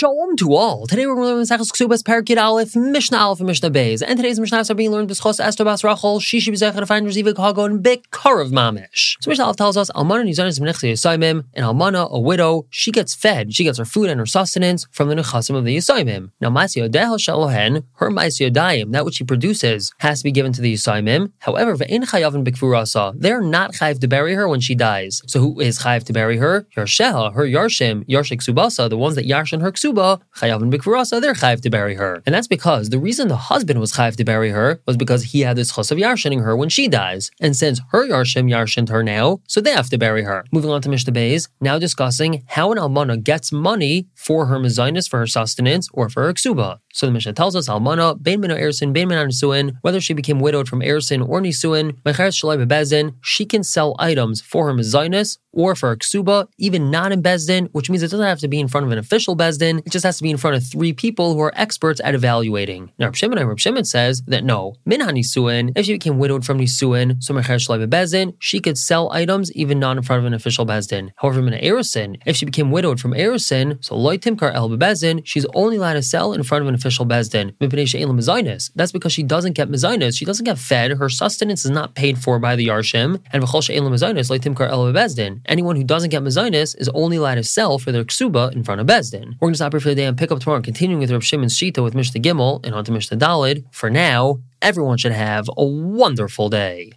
Shalom to all. Today we're going to learn Sechus Ksubas Parakid Aleph, Mishnah Aleph, and Mishnah Beis. And today's Mishnah are being learned B'schos Bas Rachel, Shishi B'zechar Find Rezivik Hagon, Bik Karav Mamish. So Mishnah Aleph tells us, Almana Nizanis Menechse Yisaimim, and Almana, a widow, she gets fed, she gets her food and her sustenance from the Nechasim of the Yisaimim. Now Masio Dehel Shalohen, her Masio Daim, that which she produces, has to be given to the Yisaimim. However, Ve'en Chayavin Bikfurasa, they're not chayiv to bury her when she dies. So who is chayiv to bury her? Yarsheha, her Yarshim, Yarshik Subasa, the ones that Yarshin her Ksuba, Bikfurasa, they're Chayav to bury her. And that's because the reason the husband was Chayav to bury her was because he had this chus of Yarshining her when she dies. And since her Yarshim Yarshined her now, so they have to bury her. Moving on to Mishnah Beis, now discussing how an Almana gets money for her Mazinus, for her sustenance, or for her Ksuba. So the Mishnah tells us, Almana, Bein Min Ersin, Bein Min Nisuin, whether she became widowed from Ersin or Nisuin, Mecheres Shalai Bezin, she can sell items for her Mazinus or for her Ksuba, even not in Bezdin, which means it doesn't have to be in front of an official Bezdin, it just has to be in front of three people who are experts at evaluating. Now, Reb Shimon, Shimon says that no, Min Nisuin, if she became widowed from Nisuin, so Mecheres Shalai Bezin, she could sell items even not in front of an official Bezdin. However, Min Ersin, if she became widowed from Ersin, so Loy Timkar El Bezin, she's only allowed to sell in front of an official bezdin. That's because she doesn't get mezainis. She doesn't get fed. Her sustenance is not paid for by the yarshim. And v'chol she'ein mezainis like timkar el bezdin. Anyone who doesn't get mezainis is only allowed to sell for their ksuba in front of bezdin. We're going to stop here for the day and pick up tomorrow, continuing with Reb Shimon's shita with Mishnah Gimel and on to Mishnah Dalid. For now, everyone should have a wonderful day.